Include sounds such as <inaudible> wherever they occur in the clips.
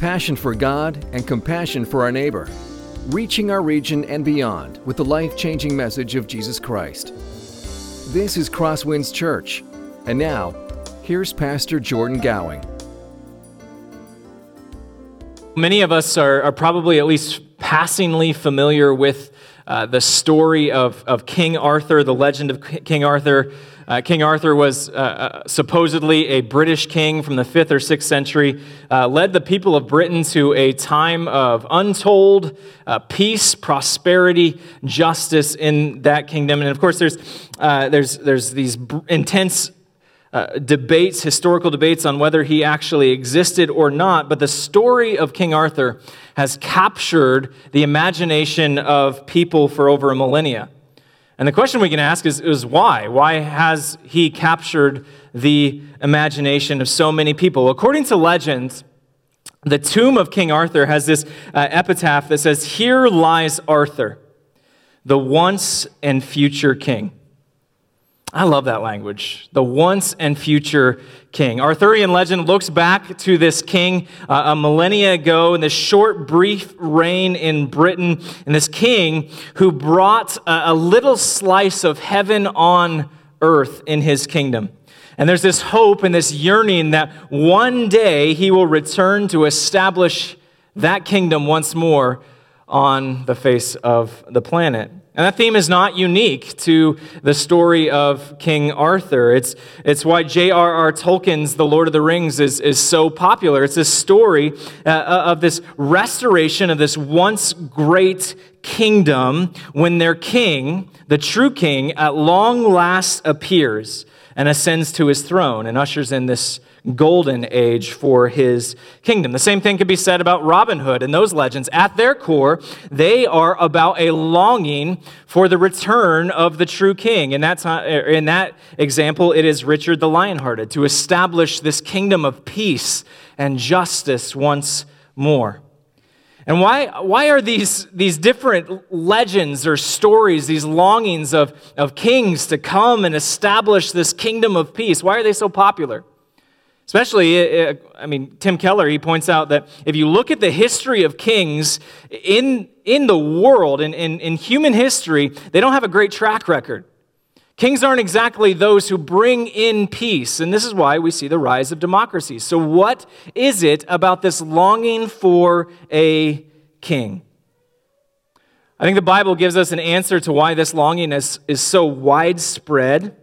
passion for God and compassion for our neighbor, reaching our region and beyond with the life changing message of Jesus Christ. This is Crosswinds Church, and now, here's Pastor Jordan Gowing. Many of us are, are probably at least passingly familiar with uh, the story of, of King Arthur, the legend of King Arthur. Uh, king Arthur was uh, uh, supposedly a British king from the 5th or 6th century, uh, led the people of Britain to a time of untold uh, peace, prosperity, justice in that kingdom. And of course, there's, there's, there's these intense uh, debates, historical debates on whether he actually existed or not, but the story of King Arthur has captured the imagination of people for over a millennia. And the question we can ask is, is why? Why has he captured the imagination of so many people? According to legends, the tomb of King Arthur has this uh, epitaph that says, Here lies Arthur, the once and future king. I love that language. The once and future king. Arthurian legend looks back to this king uh, a millennia ago in this short, brief reign in Britain, and this king who brought a, a little slice of heaven on earth in his kingdom. And there's this hope and this yearning that one day he will return to establish that kingdom once more on the face of the planet. And that theme is not unique to the story of King Arthur. It's, it's why J.R.R. Tolkien's The Lord of the Rings is, is so popular. It's this story uh, uh, of this restoration of this once great kingdom when their king, the true king, at long last appears and ascends to his throne and ushers in this golden age for his kingdom. The same thing could be said about Robin Hood and those legends. At their core, they are about a longing for the return of the true king. In that, time, er, in that example, it is Richard the Lionhearted to establish this kingdom of peace and justice once more. And why, why are these, these different legends or stories, these longings of, of kings to come and establish this kingdom of peace, why are they so popular? Especially, eh, eh, I mean, Tim Keller, he points out that if you look at the history of kings in, in the world, in, in, in human history, they don't have a great track record. Kings aren't exactly those who bring in peace, and this is why we see the rise of democracies. So, what is it about this longing for a king? I think the Bible gives us an answer to why this longing is, is so widespread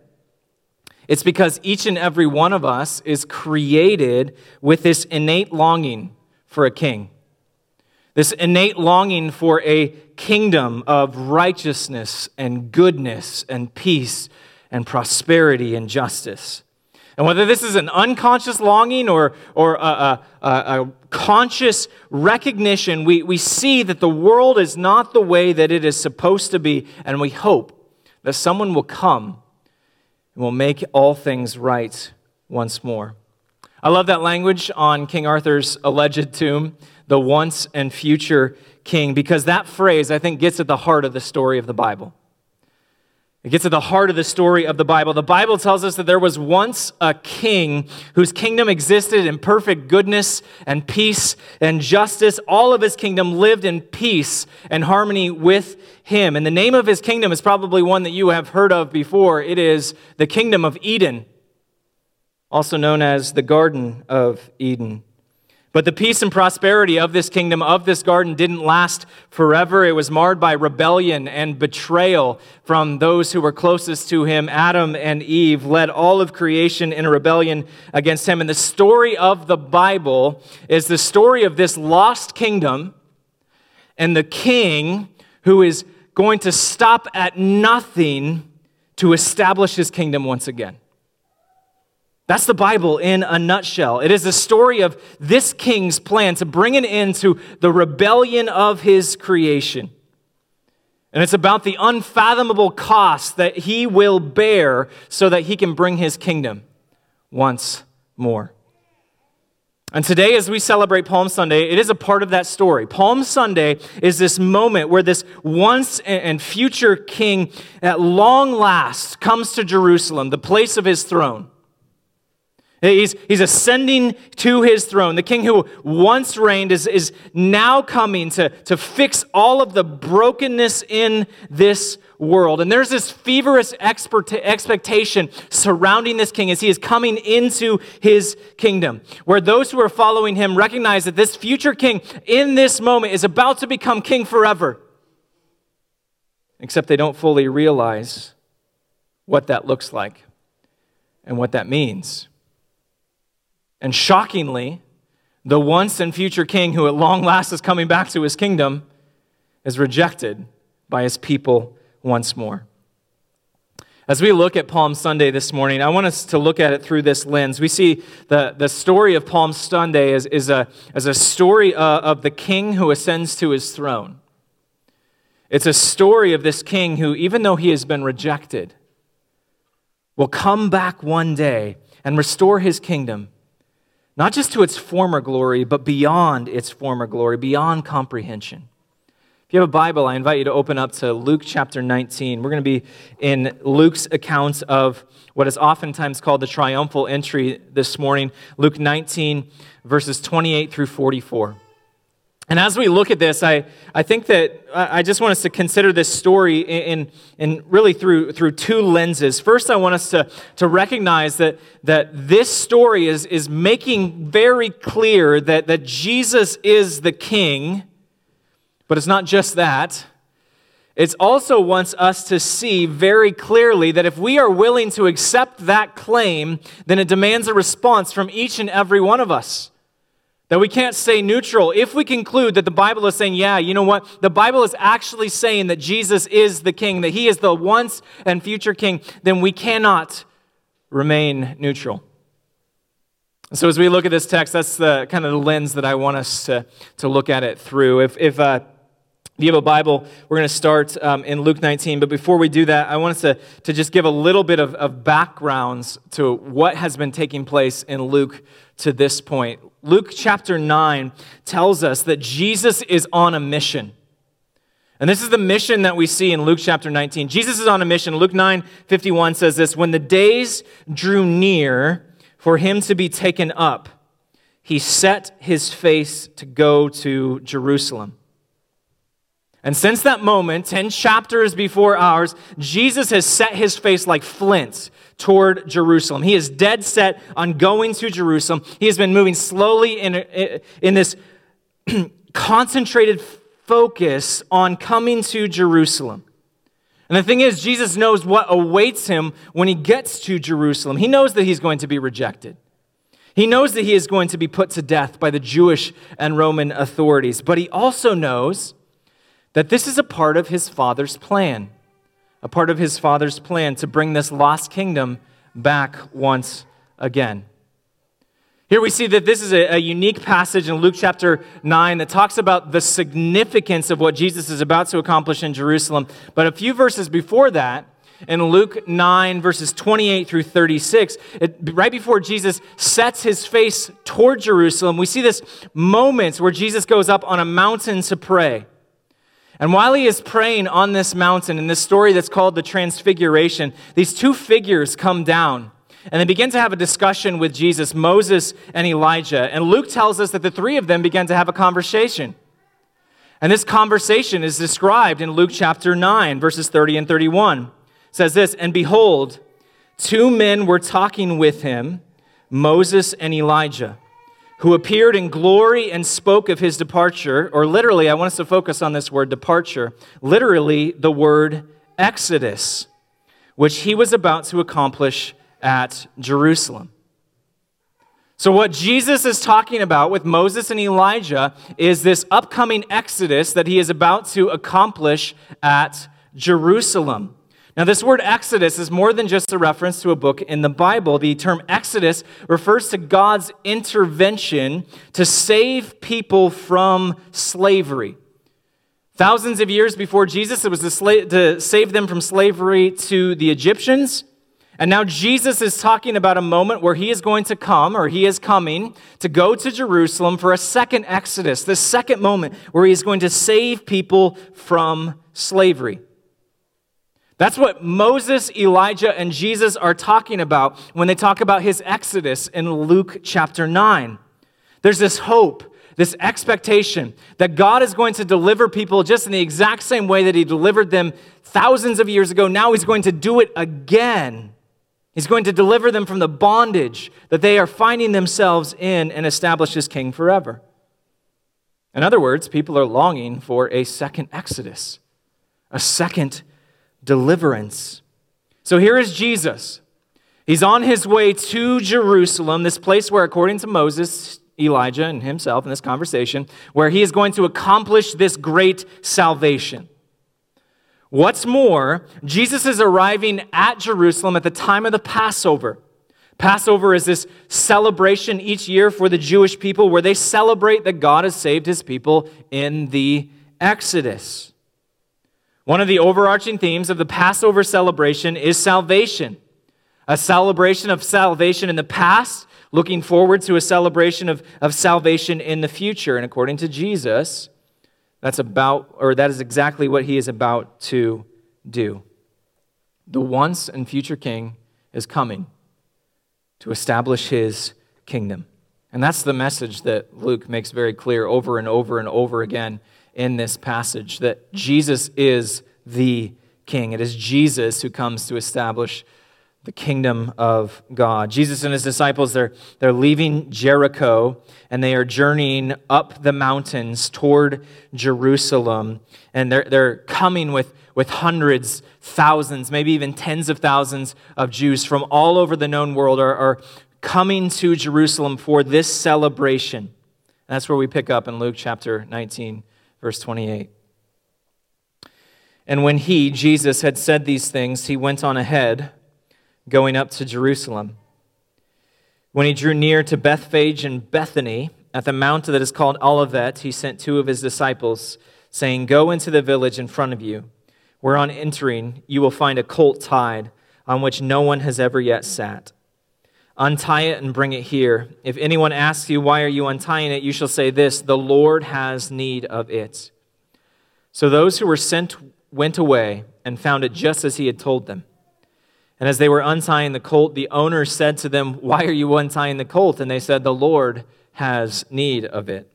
it's because each and every one of us is created with this innate longing for a king, this innate longing for a kingdom of righteousness and goodness and peace and prosperity and justice. And whether this is an unconscious longing or, or a, a, a, conscious recognition, we, we see that the world is not the way that it is supposed to be, and we hope that someone will come and will make all things right once more. I love that language on King Arthur's alleged tomb, the once and future king, because that phrase, I think, gets at the heart of the story of the Bible. It gets at the heart of the story of the Bible. The Bible tells us that there was once a king whose kingdom existed in perfect goodness and peace and justice. All of his kingdom lived in peace and harmony with him. And the name of his kingdom is probably one that you have heard of before. It is the kingdom of Eden, also known as the Garden of Eden. But the peace and prosperity of this kingdom, of this garden, didn't last forever. It was marred by rebellion and betrayal from those who were closest to him. Adam and Eve led all of creation in a rebellion against him. And the story of the Bible is the story of this lost kingdom and the king who is going to stop at nothing to establish his kingdom once again. That's the Bible in a nutshell. It is the story of this king's plan to bring an end to the rebellion of his creation. And it's about the unfathomable cost that he will bear so that he can bring his kingdom once more. And today, as we celebrate Palm Sunday, it is a part of that story. Palm Sunday is this moment where this once and future king, at long last, comes to Jerusalem, the place of his throne. He's, he's ascending to his throne. The king who once reigned is, is now coming to, to fix all of the brokenness in this world. And there's this feverish expert, expectation surrounding this king as he is coming into his kingdom, where those who are following him recognize that this future king in this moment is about to become king forever. Except they don't fully realize what that looks like and what that means. And shockingly, the once and future king who at long last is coming back to his kingdom is rejected by his people once more. As we look at Palm Sunday this morning, I want us to look at it through this lens. We see the, the story of Palm Sunday is a, as a story of the king who ascends to his throne. It's a story of this king who, even though he has been rejected, will come back one day and restore his kingdom not just to its former glory, but beyond its former glory, beyond comprehension. If you have a Bible, I invite you to open up to Luke chapter 19. We're going to be in Luke's account of what is oftentimes called the triumphal entry this morning, Luke 19, verses 28 through 44. And as we look at this, I, I think that I just want us to consider this story in, in really through, through two lenses. First, I want us to, to recognize that, that this story is, is making very clear that, that Jesus is the king, but it's not just that. It also wants us to see very clearly that if we are willing to accept that claim, then it demands a response from each and every one of us. That we can't stay neutral. If we conclude that the Bible is saying, yeah, you know what? The Bible is actually saying that Jesus is the king, that he is the once and future king, then we cannot remain neutral. So as we look at this text, that's the kind of the lens that I want us to, to look at it through. If, if uh, if you have a Bible, we're going to start um, in Luke 19. But before we do that, I want us to, to just give a little bit of, of backgrounds to what has been taking place in Luke to this point. Luke chapter 9 tells us that Jesus is on a mission. And this is the mission that we see in Luke chapter 19. Jesus is on a mission. Luke 9 51 says this When the days drew near for him to be taken up, he set his face to go to Jerusalem. And since that moment, 10 chapters before ours, Jesus has set his face like flint toward Jerusalem. He is dead set on going to Jerusalem. He has been moving slowly in, in this <clears throat> concentrated focus on coming to Jerusalem. And the thing is, Jesus knows what awaits him when he gets to Jerusalem. He knows that he's going to be rejected. He knows that he is going to be put to death by the Jewish and Roman authorities. But he also knows that this is a part of his father's plan, a part of his father's plan to bring this lost kingdom back once again. Here we see that this is a, a, unique passage in Luke chapter 9 that talks about the significance of what Jesus is about to accomplish in Jerusalem. But a few verses before that, in Luke 9, verses 28 through 36, it, right before Jesus sets his face toward Jerusalem, we see this moment where Jesus goes up on a mountain to pray. And while he is praying on this mountain, in this story that's called the Transfiguration, these two figures come down and they begin to have a discussion with Jesus, Moses and Elijah. And Luke tells us that the three of them began to have a conversation. And this conversation is described in Luke chapter 9, verses 30 and 31. It says this And behold, two men were talking with him, Moses and Elijah who appeared in glory and spoke of his departure, or literally, I want us to focus on this word departure, literally, the word exodus, which he was about to accomplish at Jerusalem. So, what Jesus is talking about with Moses and Elijah is this upcoming exodus that he is about to accomplish at Jerusalem. Now, this word Exodus is more than just a reference to a book in the Bible. The term Exodus refers to God's intervention to save people from slavery. Thousands of years before Jesus, it was to, sla- to save them from slavery to the Egyptians. And now Jesus is talking about a moment where he is going to come, or he is coming, to go to Jerusalem for a second Exodus, this second moment where he is going to save people from slavery. That's what Moses, Elijah, and Jesus are talking about when they talk about his exodus in Luke chapter 9. There's this hope, this expectation that God is going to deliver people just in the exact same way that he delivered them thousands of years ago. Now he's going to do it again. He's going to deliver them from the bondage that they are finding themselves in and establish his king forever. In other words, people are longing for a second exodus, a second deliverance. So here is Jesus. He's on his way to Jerusalem, this place where, according to Moses, Elijah, and himself in this conversation, where he is going to accomplish this great salvation. What's more, Jesus is arriving at Jerusalem at the time of the Passover. Passover is this celebration each year for the Jewish people where they celebrate that God has saved his people in the Exodus. One of the overarching themes of the Passover celebration is salvation. A celebration of salvation in the past, looking forward to a celebration of, of salvation in the future. And according to Jesus, that's about, or that is exactly what he is about to do. The once and future king is coming to establish his kingdom. And that's the message that Luke makes very clear over and over and over again in this passage that Jesus is the king. It is Jesus who comes to establish the kingdom of God. Jesus and his disciples, they're, they're leaving Jericho and they are journeying up the mountains toward Jerusalem. And they're, they're coming with, with hundreds, thousands, maybe even tens of thousands of Jews from all over the known world are, are coming to Jerusalem for this celebration. That's where we pick up in Luke chapter 19 verse 28. And when he, Jesus, had said these things, he went on ahead, going up to Jerusalem. When he drew near to Bethphage and Bethany, at the mount that is called Olivet, he sent two of his disciples, saying, Go into the village in front of you, where on entering you will find a colt tied, on which no one has ever yet sat. Untie it and bring it here. If anyone asks you, Why are you untying it? you shall say this The Lord has need of it. So those who were sent went away and found it just as he had told them. And as they were untying the colt, the owner said to them, Why are you untying the colt? And they said, The Lord has need of it.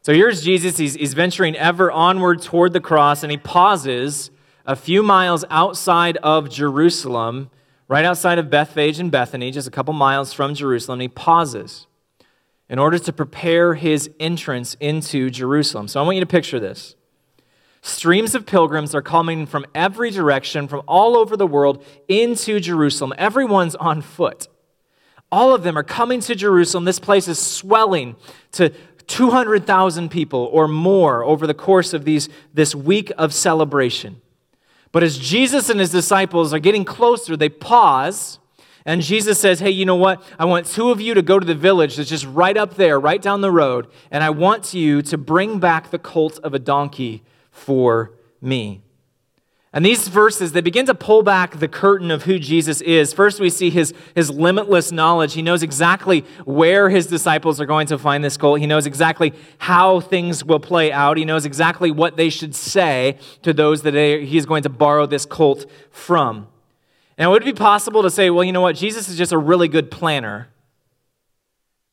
So here's Jesus. He's, he's venturing ever onward toward the cross, and he pauses a few miles outside of Jerusalem right outside of Bethphage and Bethany, just a couple miles from Jerusalem. he pauses in order to prepare his entrance into Jerusalem. So I want you to picture this. Streams of pilgrims are coming from every direction, from all over the world, into Jerusalem. Everyone's on foot. All of them are coming to Jerusalem. This place is swelling to 200,000 people or more over the course of these, this week of celebration. But as Jesus and his disciples are getting closer, they pause. And Jesus says, Hey, you know what? I want two of you to go to the village that's just right up there, right down the road. And I want you to bring back the colt of a donkey for me. And these verses, they begin to pull back the curtain of who Jesus is. First, we see his, his limitless knowledge. He knows exactly where his disciples are going to find this colt. He knows exactly how things will play out. He knows exactly what they should say to those that he is going to borrow this colt from. And would it be possible to say, well, you know what? Jesus is just a really good planner.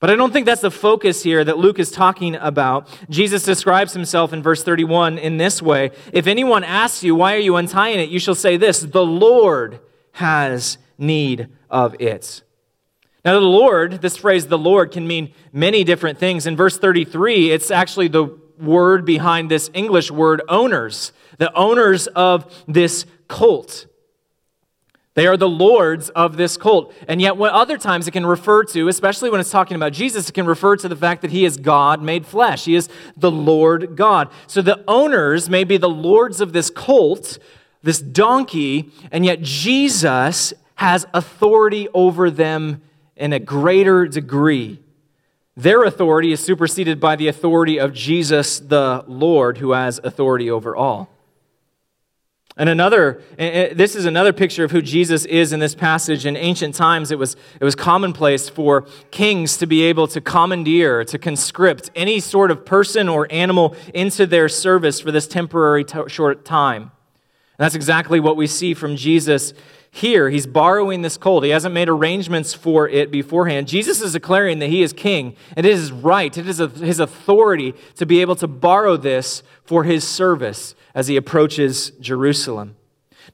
But I don't think that's the focus here that Luke is talking about. Jesus describes himself in verse 31 in this way If anyone asks you, Why are you untying it? you shall say this The Lord has need of it. Now, the Lord, this phrase, the Lord, can mean many different things. In verse 33, it's actually the word behind this English word owners, the owners of this colt. They are the lords of this colt. And yet, what other times it can refer to, especially when it's talking about Jesus, it can refer to the fact that he is God made flesh. He is the Lord God. So the owners may be the lords of this colt, this donkey, and yet Jesus has authority over them in a greater degree. Their authority is superseded by the authority of Jesus the Lord, who has authority over all. And another, this is another picture of who Jesus is in this passage. In ancient times, it was, it was commonplace for kings to be able to commandeer, to conscript any sort of person or animal into their service for this temporary t- short time. And that's exactly what we see from Jesus here. He's borrowing this colt. He hasn't made arrangements for it beforehand. Jesus is declaring that he is king, and it is right, it is his authority to be able to borrow this for his service as he approaches Jerusalem.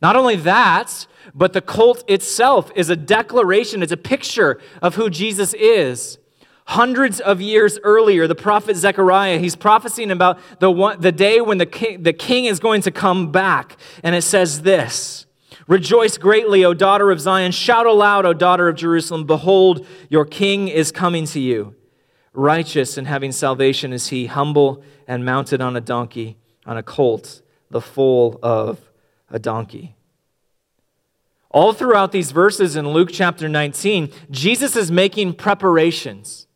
Not only that, but the colt itself is a declaration, it's a picture of who Jesus is. Hundreds of years earlier, the prophet Zechariah, he's prophesying about the, one, the day when the king, the king is going to come back. And it says this Rejoice greatly, O daughter of Zion. Shout aloud, O daughter of Jerusalem. Behold, your king is coming to you. Righteous and having salvation is he, humble and mounted on a donkey, on a colt, the foal of a donkey. All throughout these verses in Luke chapter 19, Jesus is making preparations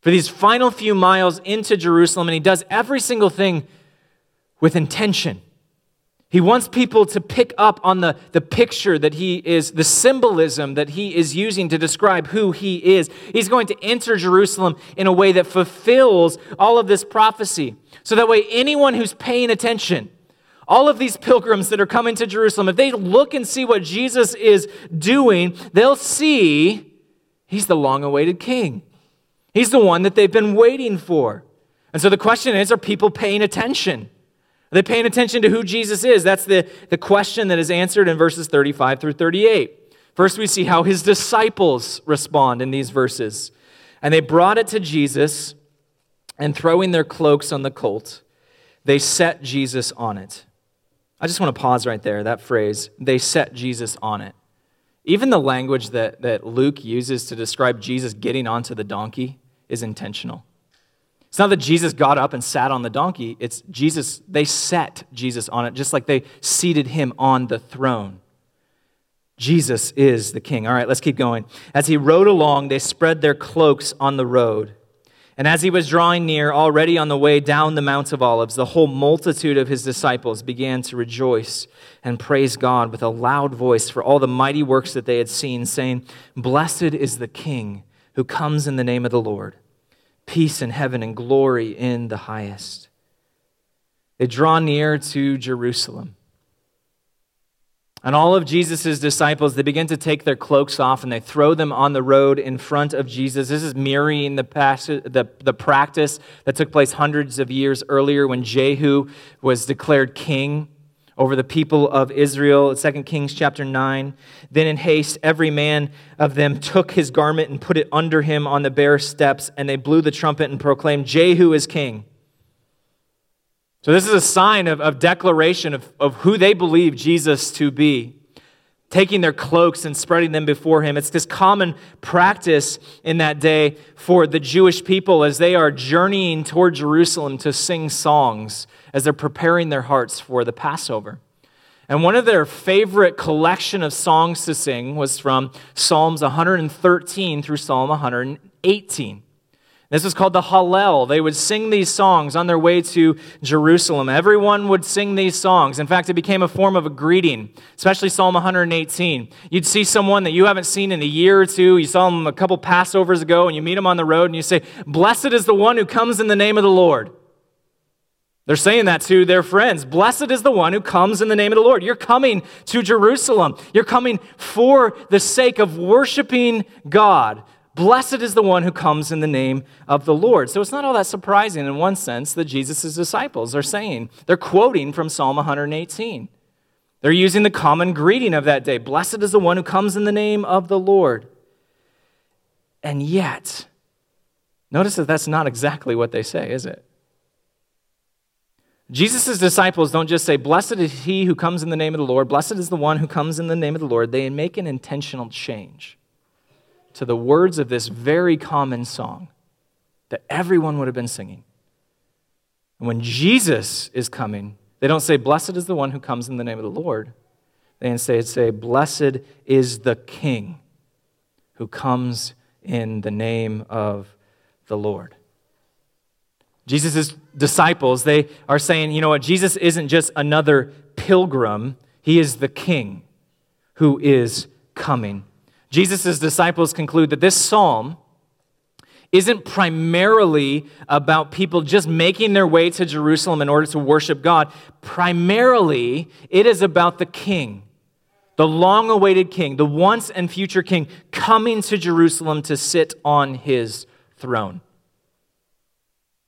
for these final few miles into Jerusalem, and he does every single thing with intention. He wants people to pick up on the, the picture that he is, the symbolism that he is using to describe who he is. He's going to enter Jerusalem in a way that fulfills all of this prophecy. So that way, anyone who's paying attention, all of these pilgrims that are coming to Jerusalem, if they look and see what Jesus is doing, they'll see he's the long awaited king. He's the one that they've been waiting for. And so the question is are people paying attention? Are they paying attention to who Jesus is? That's the, the question that is answered in verses 35 through 38. First, we see how his disciples respond in these verses. And they brought it to Jesus, and throwing their cloaks on the colt, they set Jesus on it. I just want to pause right there, that phrase, they set Jesus on it. Even the language that, that Luke uses to describe Jesus getting onto the donkey is intentional. It's not that Jesus got up and sat on the donkey, it's Jesus, they set Jesus on it, just like they seated him on the throne. Jesus is the king. All right, let's keep going. As he rode along, they spread their cloaks on the road. And as he was drawing near, already on the way down the Mount of Olives, the whole multitude of his disciples began to rejoice and praise God with a loud voice for all the mighty works that they had seen, saying, Blessed is the King who comes in the name of the Lord. Peace in heaven and glory in the highest. They draw near to Jerusalem. And all of Jesus' disciples, they begin to take their cloaks off and they throw them on the road in front of Jesus. This is mirroring the, the, the practice that took place hundreds of years earlier when Jehu was declared king over the people of Israel. 2 Kings chapter 9. Then in haste, every man of them took his garment and put it under him on the bare steps, and they blew the trumpet and proclaimed, Jehu is king. So this is a sign of, of declaration of, of who they believe Jesus to be. Taking their cloaks and spreading them before him. It's this common practice in that day for the Jewish people as they are journeying toward Jerusalem to sing songs as they're preparing their hearts for the Passover. And one of their favorite collection of songs to sing was from Psalms 113 through Psalm 118. This is called the Hallel. They would sing these songs on their way to Jerusalem. Everyone would sing these songs. In fact, it became a form of a greeting, especially Psalm 118. You'd see someone that you haven't seen in a year or two. You saw them a couple Passovers ago, and you meet them on the road, and you say, Blessed is the one who comes in the name of the Lord. They're saying that to their friends. Blessed is the one who comes in the name of the Lord. You're coming to Jerusalem. You're coming for the sake of worshiping God. Blessed is the one who comes in the name of the Lord. So it's not all that surprising in one sense that Jesus' disciples are saying. They're quoting from Psalm 118. They're using the common greeting of that day Blessed is the one who comes in the name of the Lord. And yet, notice that that's not exactly what they say, is it? Jesus' disciples don't just say, Blessed is he who comes in the name of the Lord, blessed is the one who comes in the name of the Lord. They make an intentional change to the words of this very common song that everyone would have been singing. And when Jesus is coming, they don't say, Blessed is the one who comes in the name of the Lord. They instead say, Blessed is the King who comes in the name of the Lord. Jesus' disciples, they are saying, you know what, Jesus isn't just another pilgrim, he is the king who is coming. Jesus' disciples conclude that this psalm isn't primarily about people just making their way to Jerusalem in order to worship God. Primarily, it is about the king, the long awaited king, the once and future king coming to Jerusalem to sit on his throne.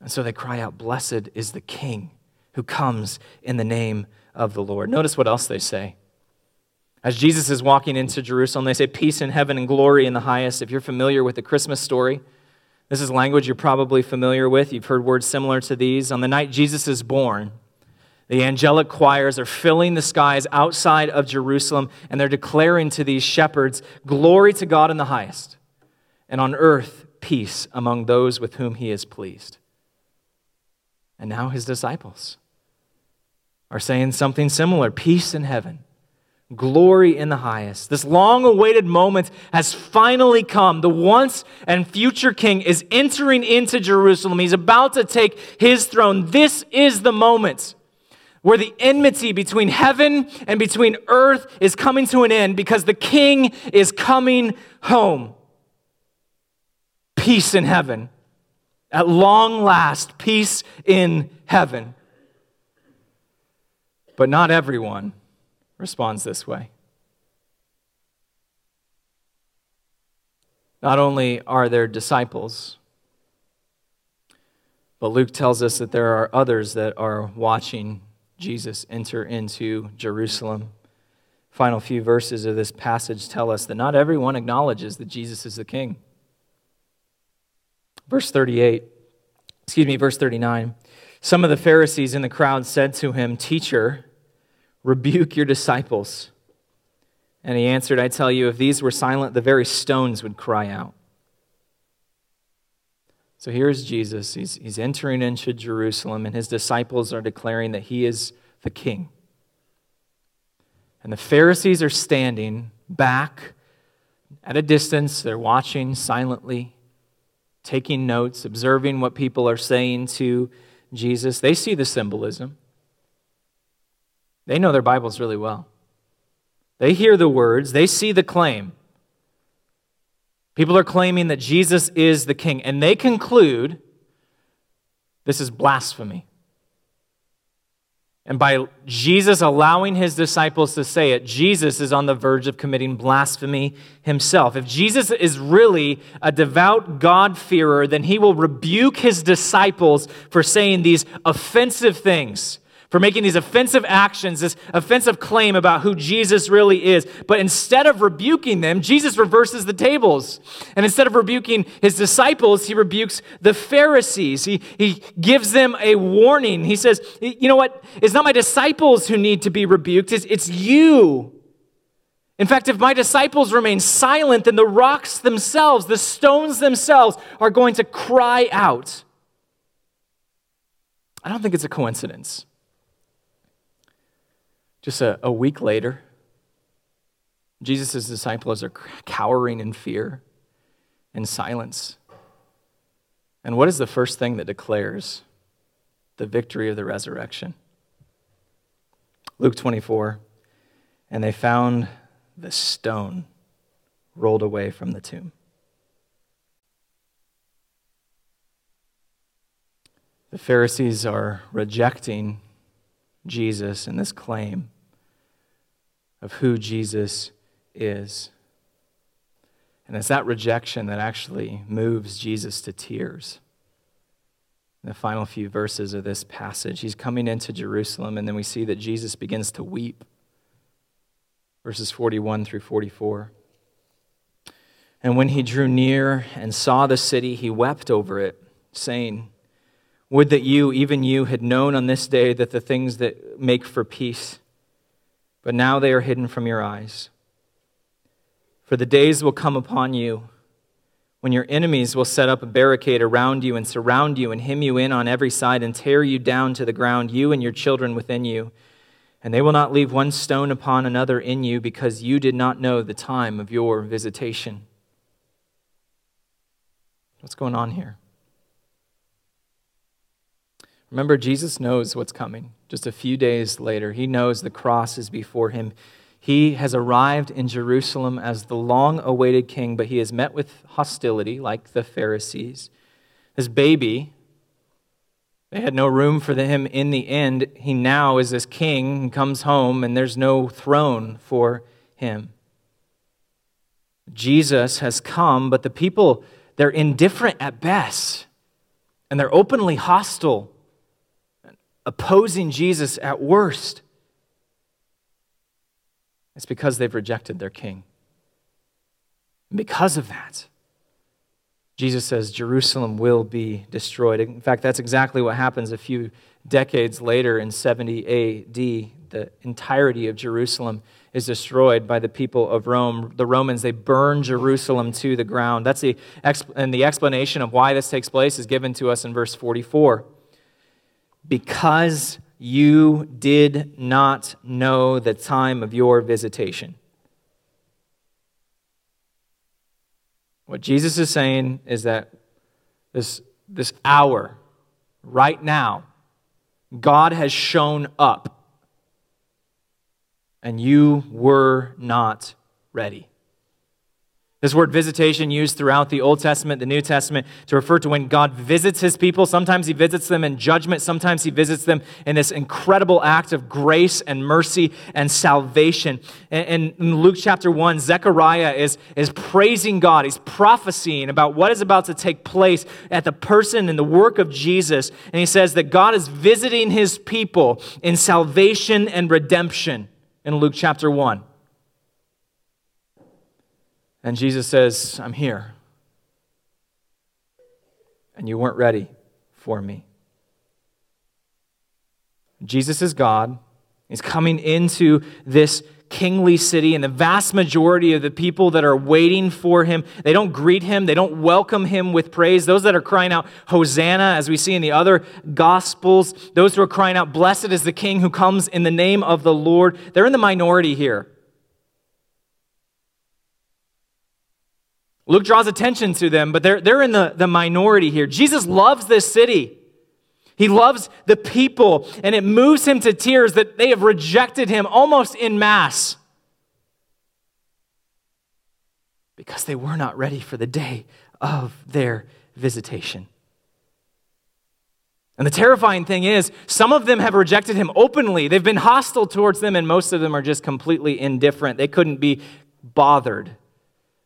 And so they cry out, Blessed is the king who comes in the name of the Lord. Notice what else they say. As Jesus is walking into Jerusalem, they say, Peace in heaven and glory in the highest. If you're familiar with the Christmas story, this is language you're probably familiar with. You've heard words similar to these. On the night Jesus is born, the angelic choirs are filling the skies outside of Jerusalem, and they're declaring to these shepherds, Glory to God in the highest, and on earth, peace among those with whom he is pleased. And now his disciples are saying something similar peace in heaven glory in the highest. This long awaited moment has finally come. The once and future king is entering into Jerusalem. He's about to take his throne. This is the moment where the enmity between heaven and between earth is coming to an end because the king is coming home. Peace in heaven. At long last, peace in heaven. But not everyone responds this way. Not only are there disciples, but Luke tells us that there are others that are watching Jesus enter into Jerusalem. Final few verses of this passage tell us that not everyone acknowledges that Jesus is the king. Verse 38, excuse me, verse 39. Some of the Pharisees in the crowd said to him, Teacher, Rebuke your disciples. And he answered, I tell you, if these were silent, the very stones would cry out. So here's Jesus. He's, he's entering into Jerusalem, and his disciples are declaring that he is the king. And the Pharisees are standing back at a distance. They're watching silently, taking notes, observing what people are saying to Jesus. They see the symbolism. They know their Bibles really well. They hear the words, they see the claim. People are claiming that Jesus is the king, and they conclude this is blasphemy. And by Jesus allowing his disciples to say it, Jesus is on the verge of committing blasphemy himself. If Jesus is really a devout God-fearer, then he will rebuke his disciples for saying these offensive things for making these offensive actions, this offensive claim about who Jesus really is. But instead of rebuking them, Jesus reverses the tables. And instead of rebuking his disciples, he rebukes the Pharisees. He, he gives them a warning. He says, You know what? It's not my disciples who need to be rebuked, it's, it's you. In fact, if my disciples remain silent, then the rocks themselves, the stones themselves, are going to cry out. I don't think it's a coincidence just a, a week later, Jesus' disciples are cowering in fear and silence. And what is the first thing that declares the victory of the resurrection? Luke 24. And they found the stone rolled away from the tomb. The Pharisees are rejecting Jesus and this claim of who Jesus is. And it's that rejection that actually moves Jesus to tears. In the final few verses of this passage, he's coming into Jerusalem, and then we see that Jesus begins to weep. Verses 41 through 44. And when he drew near and saw the city, he wept over it, saying, Would that you, even you, had known on this day that the things that make for peace but now they are hidden from your eyes. For the days will come upon you when your enemies will set up a barricade around you and surround you and hem you in on every side and tear you down to the ground, you and your children within you. And they will not leave one stone upon another in you because you did not know the time of your visitation. What's going on here? Remember, Jesus knows what's coming. Just a few days later, he knows the cross is before him. He has arrived in Jerusalem as the long awaited king, but he has met with hostility, like the Pharisees. His baby, they had no room for him in the end. He now is this king and comes home, and there's no throne for him. Jesus has come, but the people, they're indifferent at best, and they're openly hostile, opposing Jesus at worst. It's because they've rejected their king. And because of that, Jesus says Jerusalem will be destroyed. In fact, that's exactly what happens a few decades later in 70 AD. The entirety of Jerusalem is destroyed by the people of Rome. The Romans, they burn Jerusalem to the ground. That's the, and the explanation of why this takes place is given to us in verse 44. Because you did not know the time of your visitation. What Jesus is saying is that this, this hour, right now, God has shown up and you were not ready. This word visitation used throughout the Old Testament, the New Testament, to refer to when God visits his people. Sometimes he visits them in judgment, sometimes he visits them in this incredible act of grace and mercy and salvation. And in Luke chapter 1, Zechariah is, is praising God. He's prophesying about what is about to take place at the person and the work of Jesus. And he says that God is visiting his people in salvation and redemption in Luke chapter 1. And Jesus says, I'm here. And you weren't ready for me. Jesus is God. He's coming into this kingly city, and the vast majority of the people that are waiting for him, they don't greet him, they don't welcome him with praise. Those that are crying out, Hosanna, as we see in the other gospels, those who are crying out, Blessed is the King who comes in the name of the Lord, they're in the minority here. Luke draws attention to them, but they're, they're in the, the minority here. Jesus loves this city. He loves the people, and it moves him to tears that they have rejected him almost in mass because they were not ready for the day of their visitation. And the terrifying thing is, some of them have rejected him openly. They've been hostile towards them, and most of them are just completely indifferent. They couldn't be bothered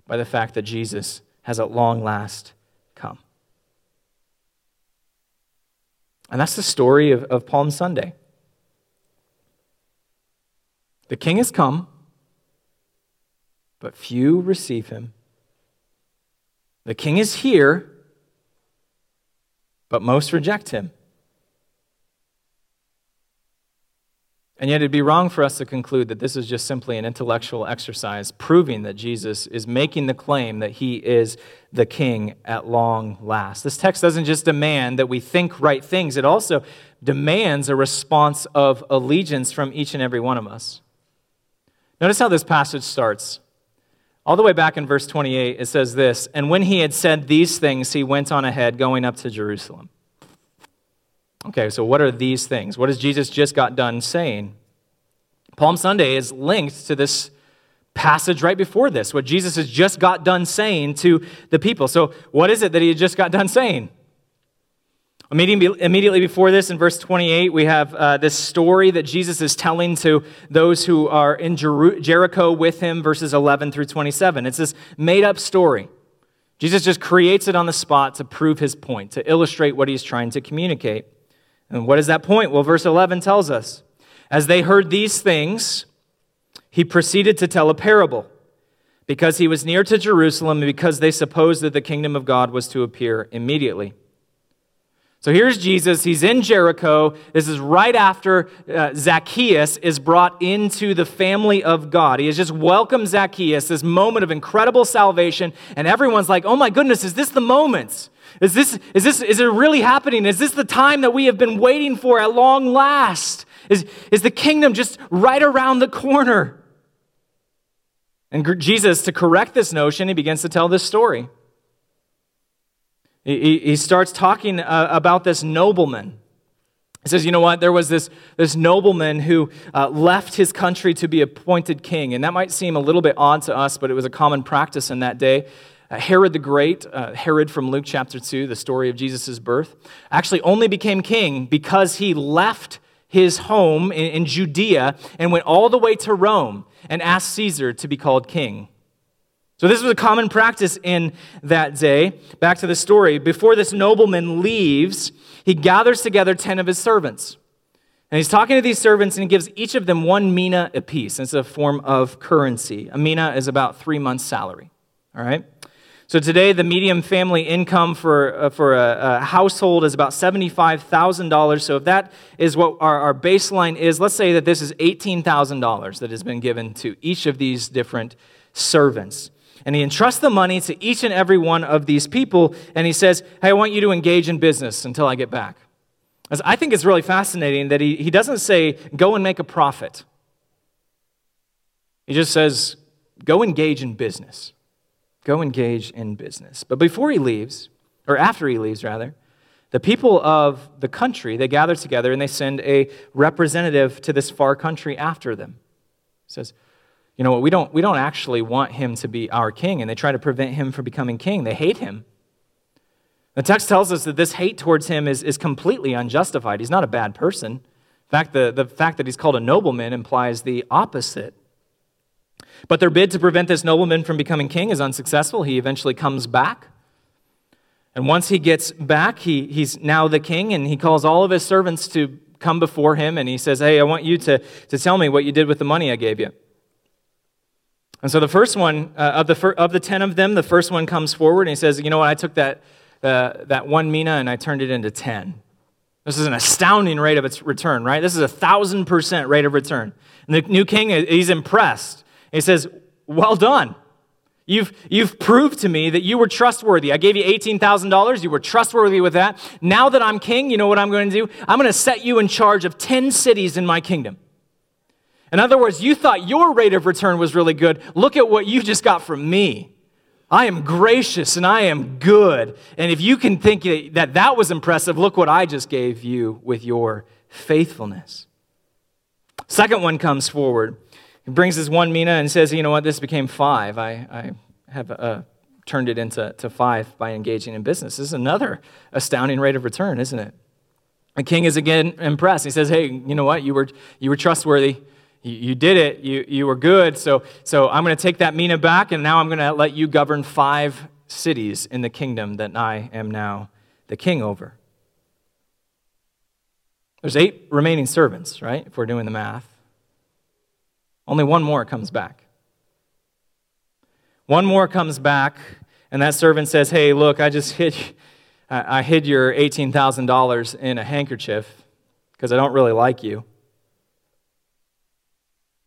by the fact that Jesus has at long last come. And that's the story of, of Palm Sunday. The king has come, but few receive him. The king is here, but most reject him. And yet, it'd be wrong for us to conclude that this is just simply an intellectual exercise proving that Jesus is making the claim that he is the king at long last. This text doesn't just demand that we think right things, it also demands a response of allegiance from each and every one of us. Notice how this passage starts. All the way back in verse 28, it says this And when he had said these things, he went on ahead, going up to Jerusalem. Okay, so what are these things? What has Jesus just got done saying? Palm Sunday is linked to this passage right before this, what Jesus has just got done saying to the people. So, what is it that he just got done saying? Immediately before this, in verse 28, we have uh, this story that Jesus is telling to those who are in Jer- Jericho with him, verses 11 through 27. It's this made up story. Jesus just creates it on the spot to prove his point, to illustrate what he's trying to communicate. And what is that point? Well, verse 11 tells us As they heard these things, he proceeded to tell a parable because he was near to Jerusalem and because they supposed that the kingdom of God was to appear immediately. So here's Jesus. He's in Jericho. This is right after uh, Zacchaeus is brought into the family of God. He has just welcomed Zacchaeus, this moment of incredible salvation. And everyone's like, oh my goodness, is this the moment? Is this, is this, is it really happening? Is this the time that we have been waiting for at long last? Is, is the kingdom just right around the corner? And Jesus, to correct this notion, he begins to tell this story. He, he starts talking uh, about this nobleman. He says, you know what? There was this, this nobleman who uh, left his country to be appointed king. And that might seem a little bit odd to us, but it was a common practice in that day. Uh, Herod the Great, uh, Herod from Luke chapter 2, the story of Jesus' birth, actually only became king because he left his home in, in Judea and went all the way to Rome and asked Caesar to be called king. So, this was a common practice in that day. Back to the story. Before this nobleman leaves, he gathers together 10 of his servants. And he's talking to these servants and he gives each of them one mina apiece. It's a form of currency. A mina is about three months' salary. All right? So today, the median family income for, uh, for a, a, household is about $75,000. So if that is what our, our baseline is, let's say that this is $18,000 that has been given to each of these different servants. And he entrusts the money to each and every one of these people, and he says, Hey, I want you to engage in business until I get back. I think it's really fascinating that he, he doesn't say, Go and make a profit. He just says, Go engage in business. Go engage in business. But before he leaves, or after he leaves, rather, the people of the country, they gather together and they send a representative to this far country after them. He says, you know what, we don't, we don't actually want him to be our king, and they try to prevent him from becoming king. They hate him. The text tells us that this hate towards him is, is completely unjustified. He's not a bad person. In fact, the, the fact that he's called a nobleman implies the opposite. But their bid to prevent this nobleman from becoming king is unsuccessful. He eventually comes back. And once he gets back, he, he's now the king, and he calls all of his servants to come before him, and he says, Hey, I want you to, to tell me what you did with the money I gave you. And so the first one, uh, of, the fir- of the 10 of them, the first one comes forward and he says, You know what? I took that, uh, that one mina and I turned it into 10. This is an astounding rate of its return, right? This is a thousand percent rate of return. And the new king, he's impressed. He says, Well done. You've, you've proved to me that you were trustworthy. I gave you $18,000. You were trustworthy with that. Now that I'm king, you know what I'm going to do? I'm going to set you in charge of 10 cities in my kingdom. In other words, you thought your rate of return was really good. Look at what you just got from me. I am gracious and I am good. And if you can think that that was impressive, look what I just gave you with your faithfulness. Second one comes forward. He brings his one mina and says, You know what? This became five. I, I have uh, turned it into to five by engaging in business. This is another astounding rate of return, isn't it? The king is again impressed. He says, Hey, you know what? You were, you were trustworthy. You, you did it. You, you were good. So, so I'm going to take that mina back, and now I'm going to let you govern five cities in the kingdom that I am now the king over. There's eight remaining servants, right? If we're doing the math. Only one more comes back. One more comes back, and that servant says, Hey, look, I just hid, <laughs> I hid your $18,000 in a handkerchief because I don't really like you.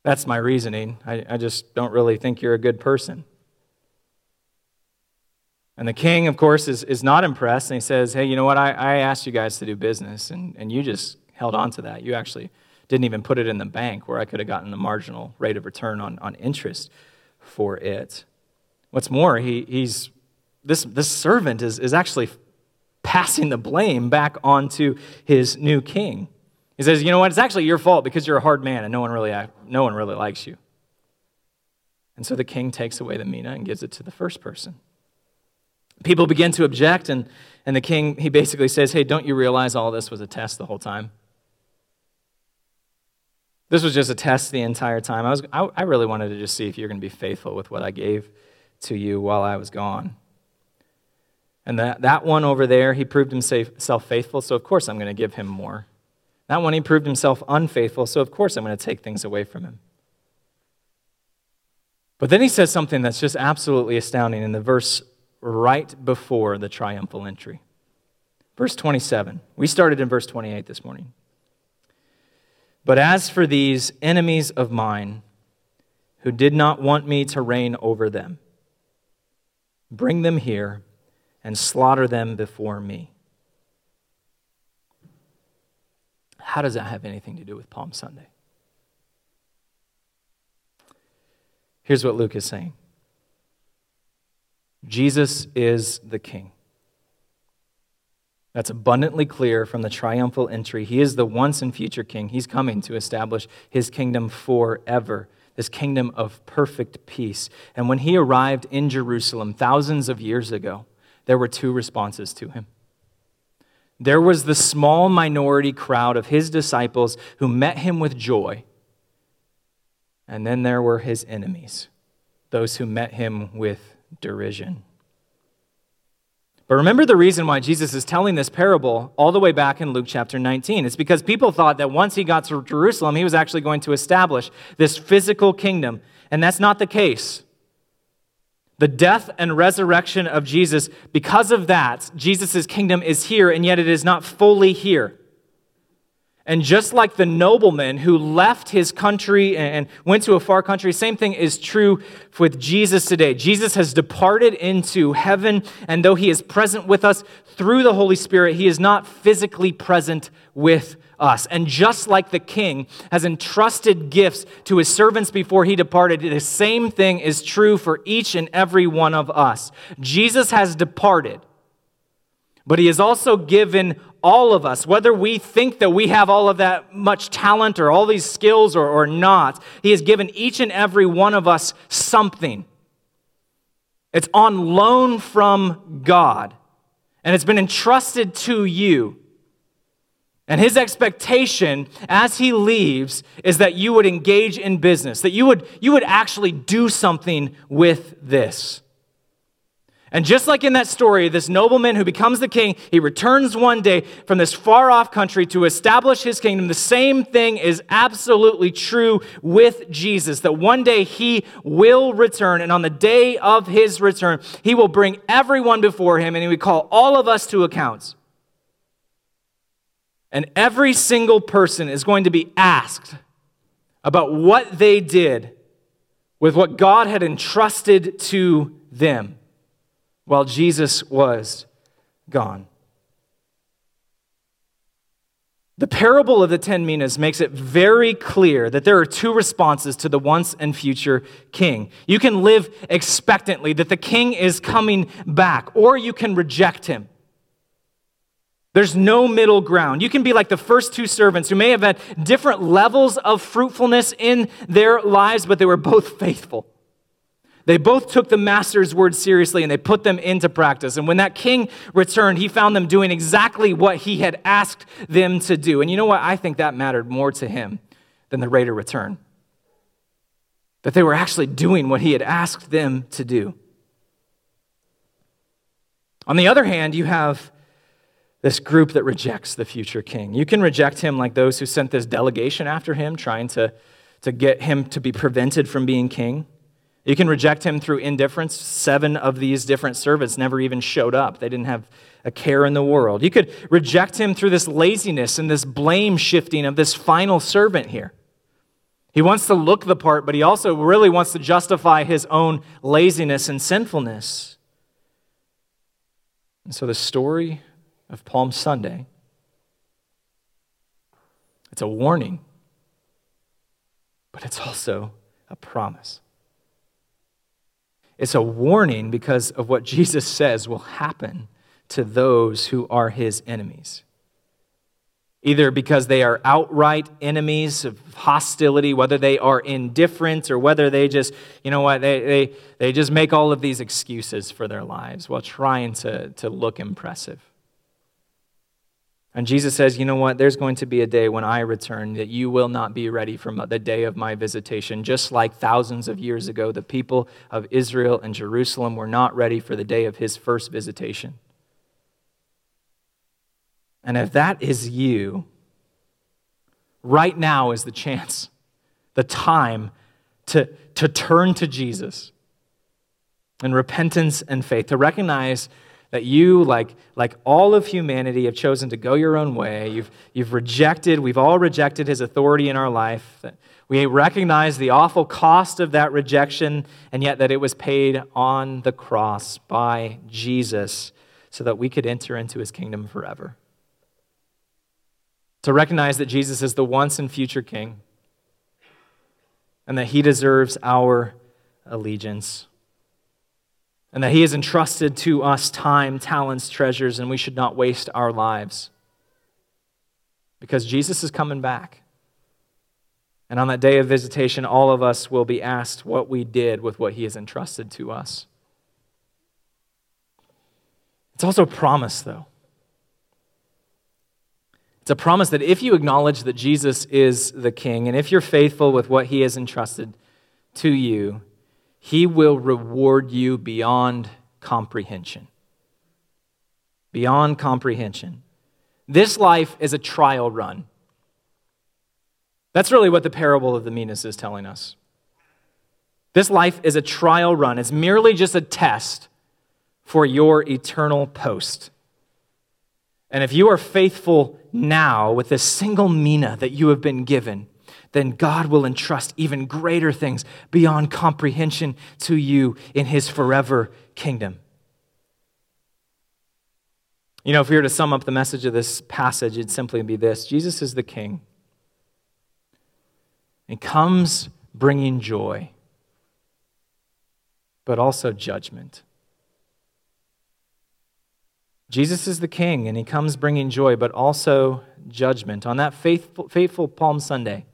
That's my reasoning. I, I just don't really think you're a good person. And the king, of course, is, is not impressed, and he says, Hey, you know what? I, I asked you guys to do business, and, and you just held on to that. You actually didn't even put it in the bank where I could have gotten the marginal rate of return on, on interest for it. What's more, he, he's, this, this servant is, is actually passing the blame back onto his new king. He says, You know what? It's actually your fault because you're a hard man and no one really, no one really likes you. And so the king takes away the mina and gives it to the first person. People begin to object, and, and the king, he basically says, Hey, don't you realize all this was a test the whole time? This was just a test the entire time. I, was, I, I really wanted to just see if you're going to be faithful with what I gave to you while I was gone. And that, that one over there, he proved himself faithful, so of course I'm going to give him more. That one, he proved himself unfaithful, so of course I'm going to take things away from him. But then he says something that's just absolutely astounding in the verse right before the triumphal entry. Verse 27. We started in verse 28 this morning. But as for these enemies of mine who did not want me to reign over them, bring them here and slaughter them before me. How does that have anything to do with Palm Sunday? Here's what Luke is saying Jesus is the King. That's abundantly clear from the triumphal entry. He is the once and future king. He's coming to establish his kingdom forever, this kingdom of perfect peace. And when he arrived in Jerusalem thousands of years ago, there were two responses to him. There was the small minority crowd of his disciples who met him with joy. And then there were his enemies, those who met him with derision. But remember the reason why Jesus is telling this parable all the way back in Luke chapter 19. It's because people thought that once he got to Jerusalem, he was actually going to establish this physical kingdom. And that's not the case. The death and resurrection of Jesus, because of that, Jesus' kingdom is here, and yet it is not fully here. And just like the nobleman who left his country and went to a far country, same thing is true with Jesus today. Jesus has departed into heaven, and though he is present with us through the Holy Spirit, he is not physically present with us. And just like the king has entrusted gifts to his servants before he departed, the same thing is true for each and every one of us. Jesus has departed, but he has also given all of us, whether we think that we have all of that much talent or all these skills or, or not, He has given each and every one of us something. It's on loan from God, and it's been entrusted to you. And his expectation as he leaves is that you would engage in business, that you would, you would actually do something with this. And just like in that story, this nobleman who becomes the king, he returns one day from this far off country to establish his kingdom. The same thing is absolutely true with Jesus that one day he will return, and on the day of his return, he will bring everyone before him and he will call all of us to accounts. And every single person is going to be asked about what they did with what God had entrusted to them while Jesus was gone. The parable of the ten minas makes it very clear that there are two responses to the once and future king. You can live expectantly that the king is coming back, or you can reject him. There's no middle ground. You can be like the first two servants who may have had different levels of fruitfulness in their lives, but they were both <laughs> faithful. They both took the master's words seriously and they put them into practice. And when that king returned, he found them doing exactly what he had asked them to do. And you know what? I think that mattered more to him than the rate of return. That they were actually doing what he had asked them to do. On the other hand, you have this group that rejects the future king. You can reject him like those who sent this delegation after him, trying to, to get him to be prevented from being king. You can reject him through indifference. Seven of these different servants never even showed up, they didn't have a care in the world. You could reject him through this laziness and this blame shifting of this final servant here. He wants to look the part, but he also really wants to justify his own laziness and sinfulness. And so the story of Palm Sunday it's a warning, but it's also a promise. It's a warning because of what <laughs> Jesus says will happen to those who are his enemies. Either because they are outright enemies of hostility, whether they are indifferent or whether they just, you know what, they, they, they just make all of these excuses for their lives while trying to, to look impressive. And Jesus says, You know what? There's going to be a day when I return that you will not be ready for the day of my visitation. Just like thousands of years ago, the people of Israel and Jerusalem were not ready for the day of his first visitation. And if that is you, right now is the chance, the time to, to turn to Jesus in repentance and faith, to recognize that you, like, like all of humanity, have chosen to go your own way. You've, you've rejected, we've all rejected his authority in our life. We recognize the awful cost of that rejection, and yet that it was paid on the cross by Jesus so that we could enter into his kingdom forever. To recognize that Jesus is the once and future king, and that he deserves our allegiance. And that He has entrusted to us time, talents, treasures, and we should not waste our lives. Because Jesus is coming back. And on that day of visitation, all of us will be asked what we did with what He has entrusted to us. It's also a promise, though. It's a promise that if you acknowledge that Jesus is the King, and if you're faithful with what He has entrusted to you, He will reward you beyond comprehension. Beyond comprehension. This life is a trial run. That's really what the parable of the minas is telling us. This life is a trial run, it's merely just a test for your eternal post. And if you are faithful now with this single mina that you have been given, then God will entrust even greater things beyond comprehension to you in his forever kingdom. You know, if we were to sum up the message of this passage, it'd simply be this Jesus is the king. And comes bringing joy, but also judgment. Jesus is the king, and he comes bringing joy, but also judgment. On that faithful, faithful Palm Sunday,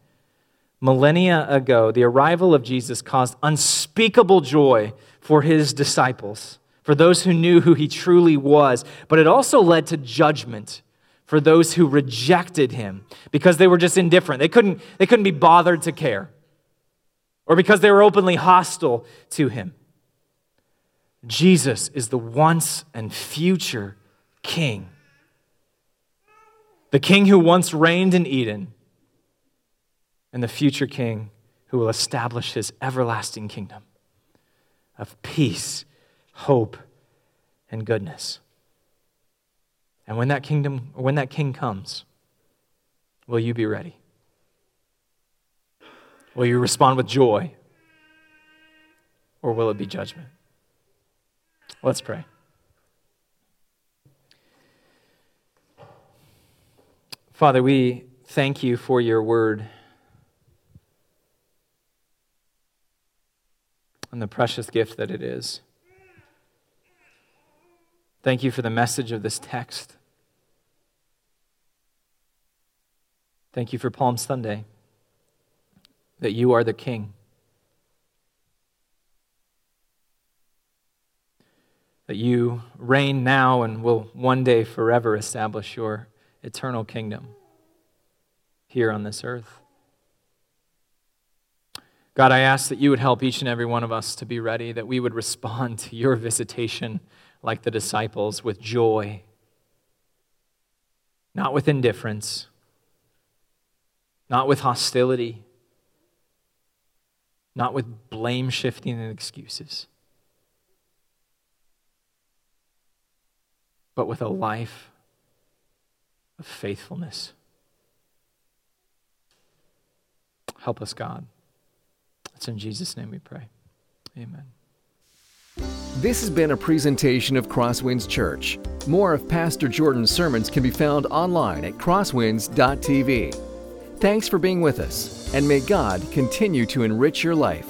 millennia ago, the arrival of Jesus caused unspeakable joy for his disciples, for those who knew who he truly was, but it also led to judgment for those who rejected him because they were just indifferent. They couldn't, they couldn't be bothered to care, or because they were openly hostile to him. Jesus is the once and future king. The king who once reigned in Eden, and the future king who will establish his everlasting kingdom of peace, hope, and goodness. And when that kingdom, when that king comes, will you be ready? Will you respond with joy? Or will it be judgment? Let's pray. Father, we thank you for your word and the precious gift that it is. Thank you for the message of this text. Thank you for Palm Sunday, that you are the King. That you reign now and will one day forever establish your eternal kingdom here on this earth. God, I ask that you would help each and every one of us to be ready, that we would respond to your visitation like the disciples with joy, not with indifference, not with hostility, not with blame shifting and excuses, but with a life of faithfulness. Help us, God. It's in Jesus' name we pray. Amen. This has been a presentation of Crosswinds Church. More of Pastor Jordan's sermons can be found online at crosswinds.tv. Thanks for being with us, and may God continue to enrich your life.